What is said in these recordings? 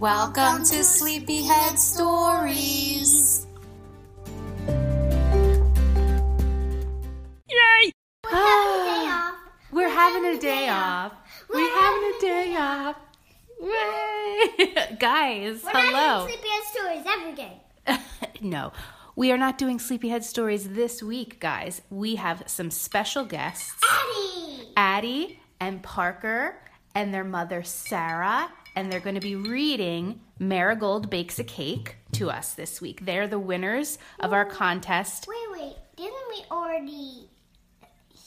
Welcome to Sleepyhead Stories. Yay! Ah, We're having a day off. We're having a day off. Yay! Guys, We're hello. not doing Sleepyhead Stories every day. no, we are not doing Sleepyhead Stories this week, guys. We have some special guests Addie! Addie and Parker and their mother Sarah, and they're going to be reading Marigold Bakes a Cake to us this week. They're the winners of our contest. Wait, wait. Didn't we already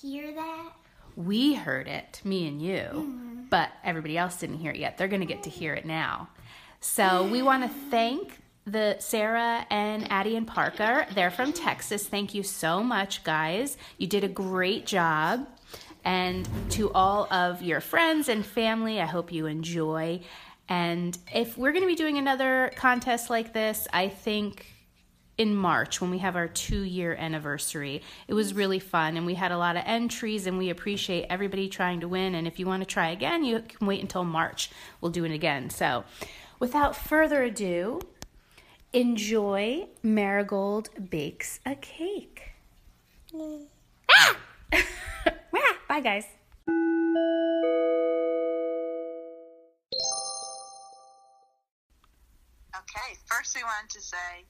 hear that? We heard it, me and you, mm-hmm. but everybody else didn't hear it yet. They're going to get to hear it now. So we want to thank the Sarah and Addie and Parker. They're from Texas. Thank you so much, guys. You did a great job. And to all of your friends and family, I hope you enjoy. And if we're going to be doing another contest like this, I think in March when we have our two year anniversary. It was really fun and we had a lot of entries and we appreciate everybody trying to win. And if you want to try again, you can wait until March. We'll do it again. So without further ado, enjoy Marigold Bakes a Cake. Ah! Bye, guys. First we wanted to say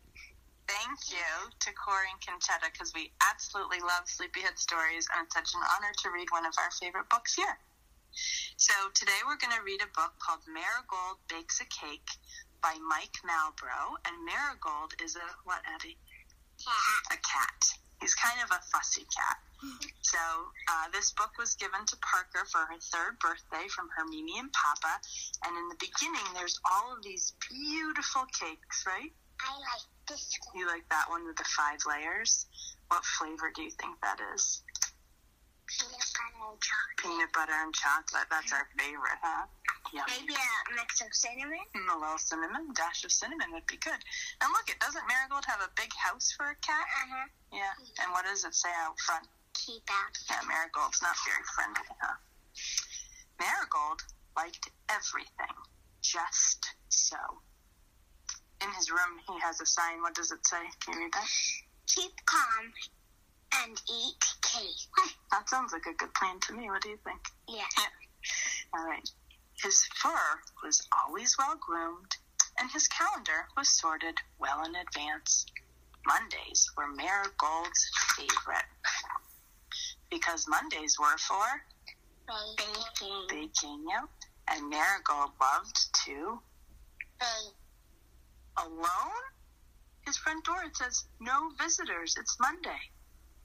thank you to Corey and Conchetta because we absolutely love Sleepyhead Stories and it's such an honor to read one of our favorite books here. So today we're going to read a book called Marigold Bakes a Cake by Mike Malbrough, And Marigold is a, what, Eddie? A cat. He's kind of a fussy cat. So uh, this book was given to Parker for her third birthday from her Mimi and Papa. And in the beginning, there's all of these beautiful cakes, right? I like this one. You like that one with the five layers? What flavor do you think that is? Peanut butter and chocolate. Peanut butter and chocolate. That's our favorite, huh? Yummy. Maybe a mix of cinnamon. Mm, a little cinnamon, dash of cinnamon would be good. And look, it doesn't Marigold have a big house for a cat? Uh-huh. Yeah. And what does it say out front? Out. Yeah, Marigold's not very friendly, huh? Marigold liked everything just so. In his room, he has a sign. What does it say? Can you read that? Keep calm and eat cake. That sounds like a good plan to me. What do you think? Yeah. All right. His fur was always well groomed, and his calendar was sorted well in advance. Mondays were Marigold's favorite because Mondays were for Baking. baking, yeah. And Marigold loved to Bake. alone. His front door it says no visitors. It's Monday.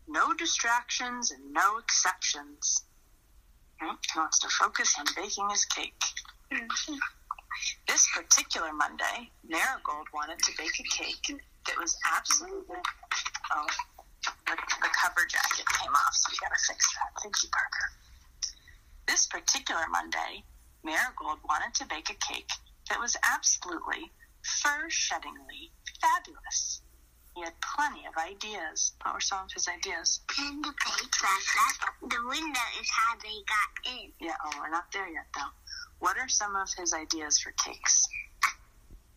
No distractions and no exceptions. Hmm, He wants to focus on baking his cake. This particular Monday, Marigold wanted to bake a cake that was absolutely. Oh, cover jacket came off, so we gotta fix that. Thank you, Parker. This particular Monday, Marigold wanted to bake a cake that was absolutely, fur sheddingly fabulous. He had plenty of ideas. What were some of his ideas? And the cake that the window is how they got in. Yeah, oh, we're not there yet, though. What are some of his ideas for cakes?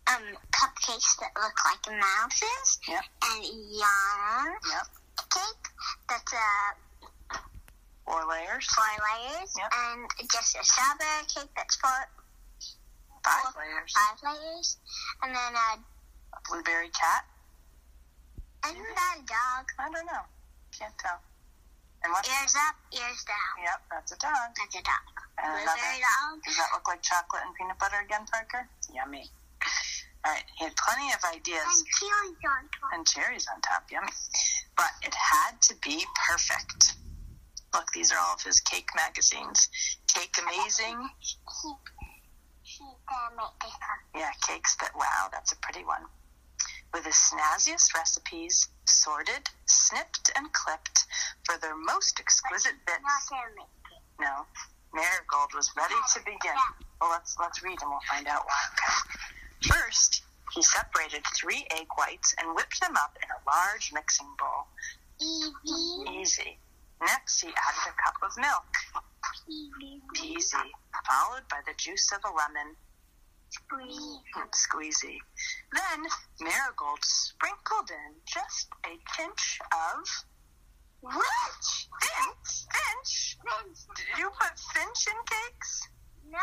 Um, cupcakes that look like mouses. Yep. And yarn Yep. Cake that's uh, Four layers? four layers. Yep. And just a strawberry cake that's four, Five layers. five layers. And then uh, A blueberry cat? isn't that a dog? I don't know. Can't tell. And what? Ears up, ears down. Yep, that's a dog. That's a dog. And Blueberry another. dog. Does that look like chocolate and peanut butter again, Parker? Yummy. All right, he had plenty of ideas. And cherries on top. and cherries on top. Yummy. But it had to be perfect. Look, these are all of his cake magazines. Cake Amazing. Keep, keep make this. Yeah, cakes that wow, that's a pretty one. with the snazziest recipes, sorted, snipped, and clipped for their most exquisite bits. Not gonna make it. No, Marigold was ready to begin. Well, let's let's read and we'll find out why. Okay. Separated three egg whites and whipped them up in a large mixing bowl. Easy. Easy. Next, he added a cup of milk. Easy. Peasy. Followed by the juice of a lemon. Squeezy. Then Marigold sprinkled in just a pinch of? Finch. Finch. Finch. Did you put Finch in cakes? No.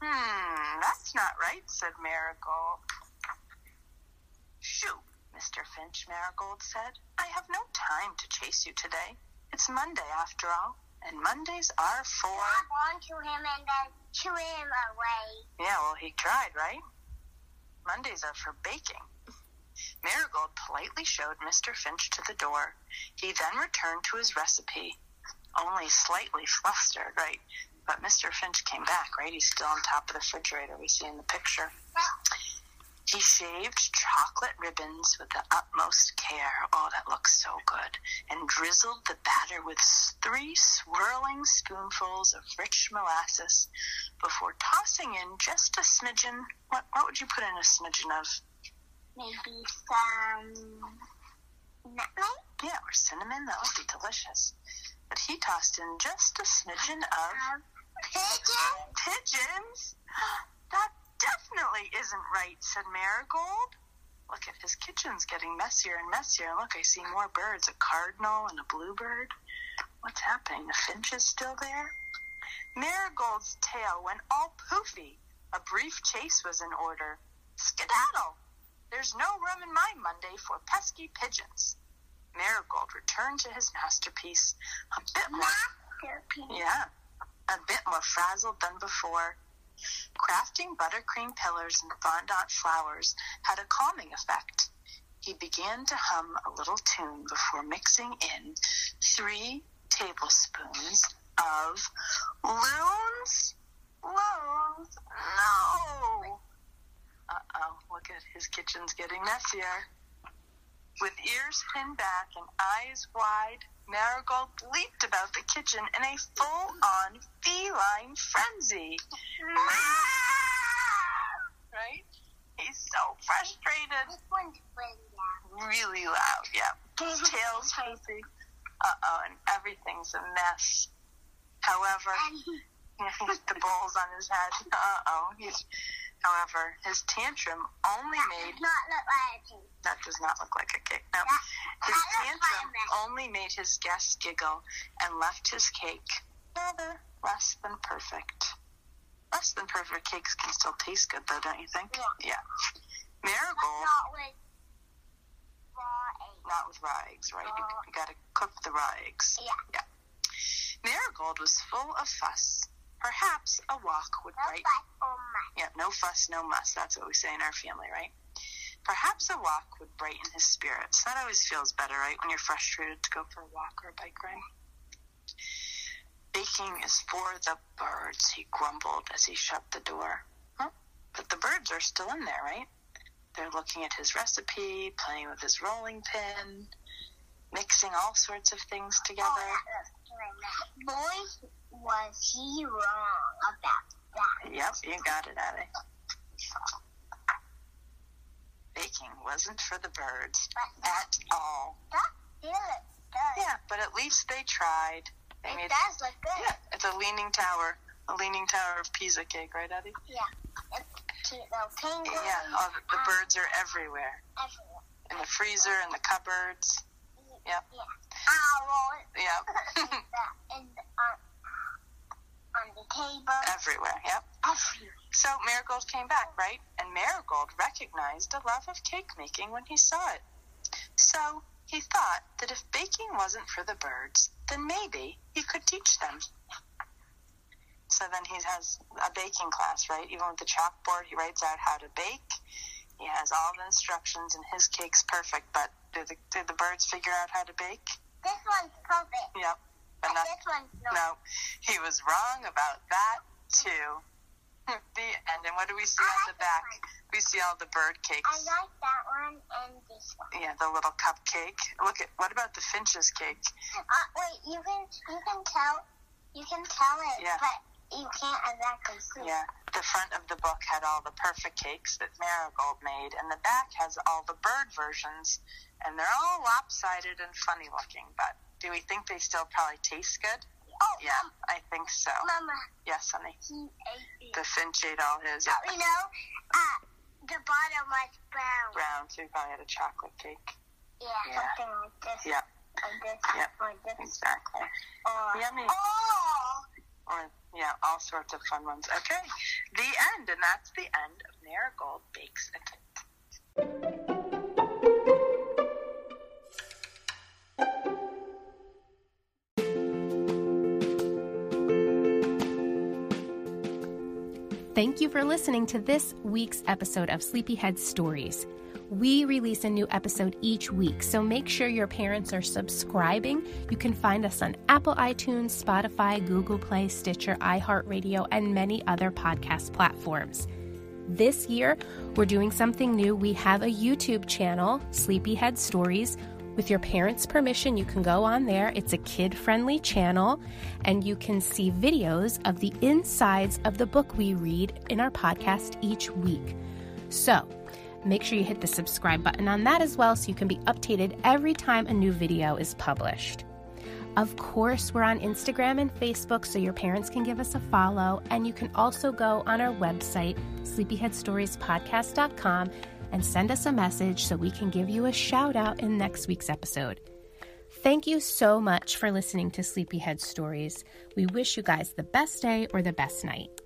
Hmm, that's not right, said Marigold. Finch, Marigold said. I have no time to chase you today. It's Monday after all, and Mondays are for. Grab onto him and then chew him away. Yeah, well, he tried, right? Mondays are for baking. Marigold politely showed Mr. Finch to the door. He then returned to his recipe, only slightly flustered, right? But Mr. Finch came back, right? He's still on top of the refrigerator we see in the picture. He shaved chocolate ribbons with the utmost care. Oh, that looks so good. And drizzled the batter with three swirling spoonfuls of rich molasses before tossing in just a smidgen. What, what would you put in a smidgen of? Maybe some nutmeg. Yeah, or cinnamon. That would be delicious. But he tossed in just a smidgen of Um, pigeon. pigeons. That definitely isn't right, said Marigold. Look at his kitchen's getting messier and messier. And look, I see more birds a cardinal and a bluebird. What's happening? The finch is still there? Marigold's tail went all poofy. A brief chase was in order. Skedaddle! There's no room in my Monday for pesky pigeons. Marigold returned to his masterpiece, a bit more Masterpiece. yeah, a bit more frazzled than before. Crafting buttercream pillars and fondant flowers had a calming effect. He began to hum a little tune before mixing in three tablespoons of loons. Loons? No! Uh oh, look at his kitchen's getting messier. With ears pinned back and eyes wide, Marigold leaped about the kitchen in a full on feline frenzy. Right? He's so frustrated. This one's really loud. Really loud, yeah. His tail's poofy. Uh oh, and everything's a mess. However, the bowl's on his head. Uh oh. He's however, his tantrum only that made does not look like that does not look like a cake. No. That, His that looks like tantrum only made his guests giggle and left his cake rather less than perfect. Less than perfect cakes can still taste good, though, don't you think? Yeah. Yeah. Marigold, Not with raw eggs. not with raw eggs, right? You, Raw. you got to cook the raw eggs. Yeah. Marigold was full of fuss. Perhaps a walk would brighten. Yeah, no fuss, no muss. That's what we say in our family, right? Perhaps a walk would brighten his spirits. That always feels better, right? When you're frustrated to go for a walk or a bike ride. Baking is for the birds, he grumbled as he shut the door. Huh? But the birds are still in there, right? They're looking at his recipe, playing with his rolling pin, mixing all sorts of things together. Oh. Boy, was he wrong about. Yep, you got it, Abby. Baking wasn't for the birds at all. that still looks good. Yeah, but at least they tried. They It made does look good. yeah, it's a leaning tower, a leaning tower of Pisa cake, right, Abby? Yeah. Cute little. Yeah, all the, the um, birds are everywhere Everywhere. in the freezer, in the cupboards. Yep. Yeah. Yep, and on, everywhere. Yep. Everywhere. So Marigold came back, right? And Marigold recognized a love of cake making when he saw it. So he thought that if baking wasn't for the birds, then maybe he could teach them. So then he has a baking class, right? Even with the chalkboard, he writes out how to bake. He has all the instructions, and his cake's perfect. But did the, did the birds figure out how to bake? This one's perfect. Yep. Not, this one's not. no, he was wrong about that too. the end. And what do we see I on like the back? We see all the bird cakes. I like that one. one and this one. Yeah, the little cupcake. Look at what about the Finch's cake? Uh, wait, you can you can tell you can tell it, Yeah. but you can't exactly see. Yeah, the front of the book had all the perfect cakes that Marigold made, and the back has all the bird versions, and they're all lopsided and funny looking. But do we think they still probably taste good? Oh, Yeah, I think so. Mama, Yes, honey. he ate it. The Finch ate all his. Oh, you know, uh, the bottom was brown. Brown, so he probably had a chocolate cake. Yeah, Yeah. something like this. Yeah, Like this. Yeah. Like this. exactly. Or, Yummy. Oh! Or yeah, all sorts of fun ones. Okay, the end, and that's the end of Marigold Bakes a Cake. Thank you for listening to this week's episode of Sleepyhead Stories. We release a new episode each week, so make sure your parents are subscribing. You can find us on Apple iTunes, Spotify, Google Play, Stitcher, iHeartRadio, and many other podcast platforms. This year, we're doing something new. We have a YouTube channel, Sleepyhead Stories. With your parents' permission, you can go on there. It's a kid friendly channel, and you can see videos of the insides of the book we read in our podcast each week. So, make sure you hit the subscribe button on that as well so you can be updated every time a new video is published. Of course, we're on Instagram and Facebook, so your parents can give us a follow. And you can also go on our website, sleepyheadstoriespodcast.com, and send us a message so we can give you a shout out in next week's episode. Thank you so much for listening to Sleepyhead Stories. We wish you guys the best day or the best night.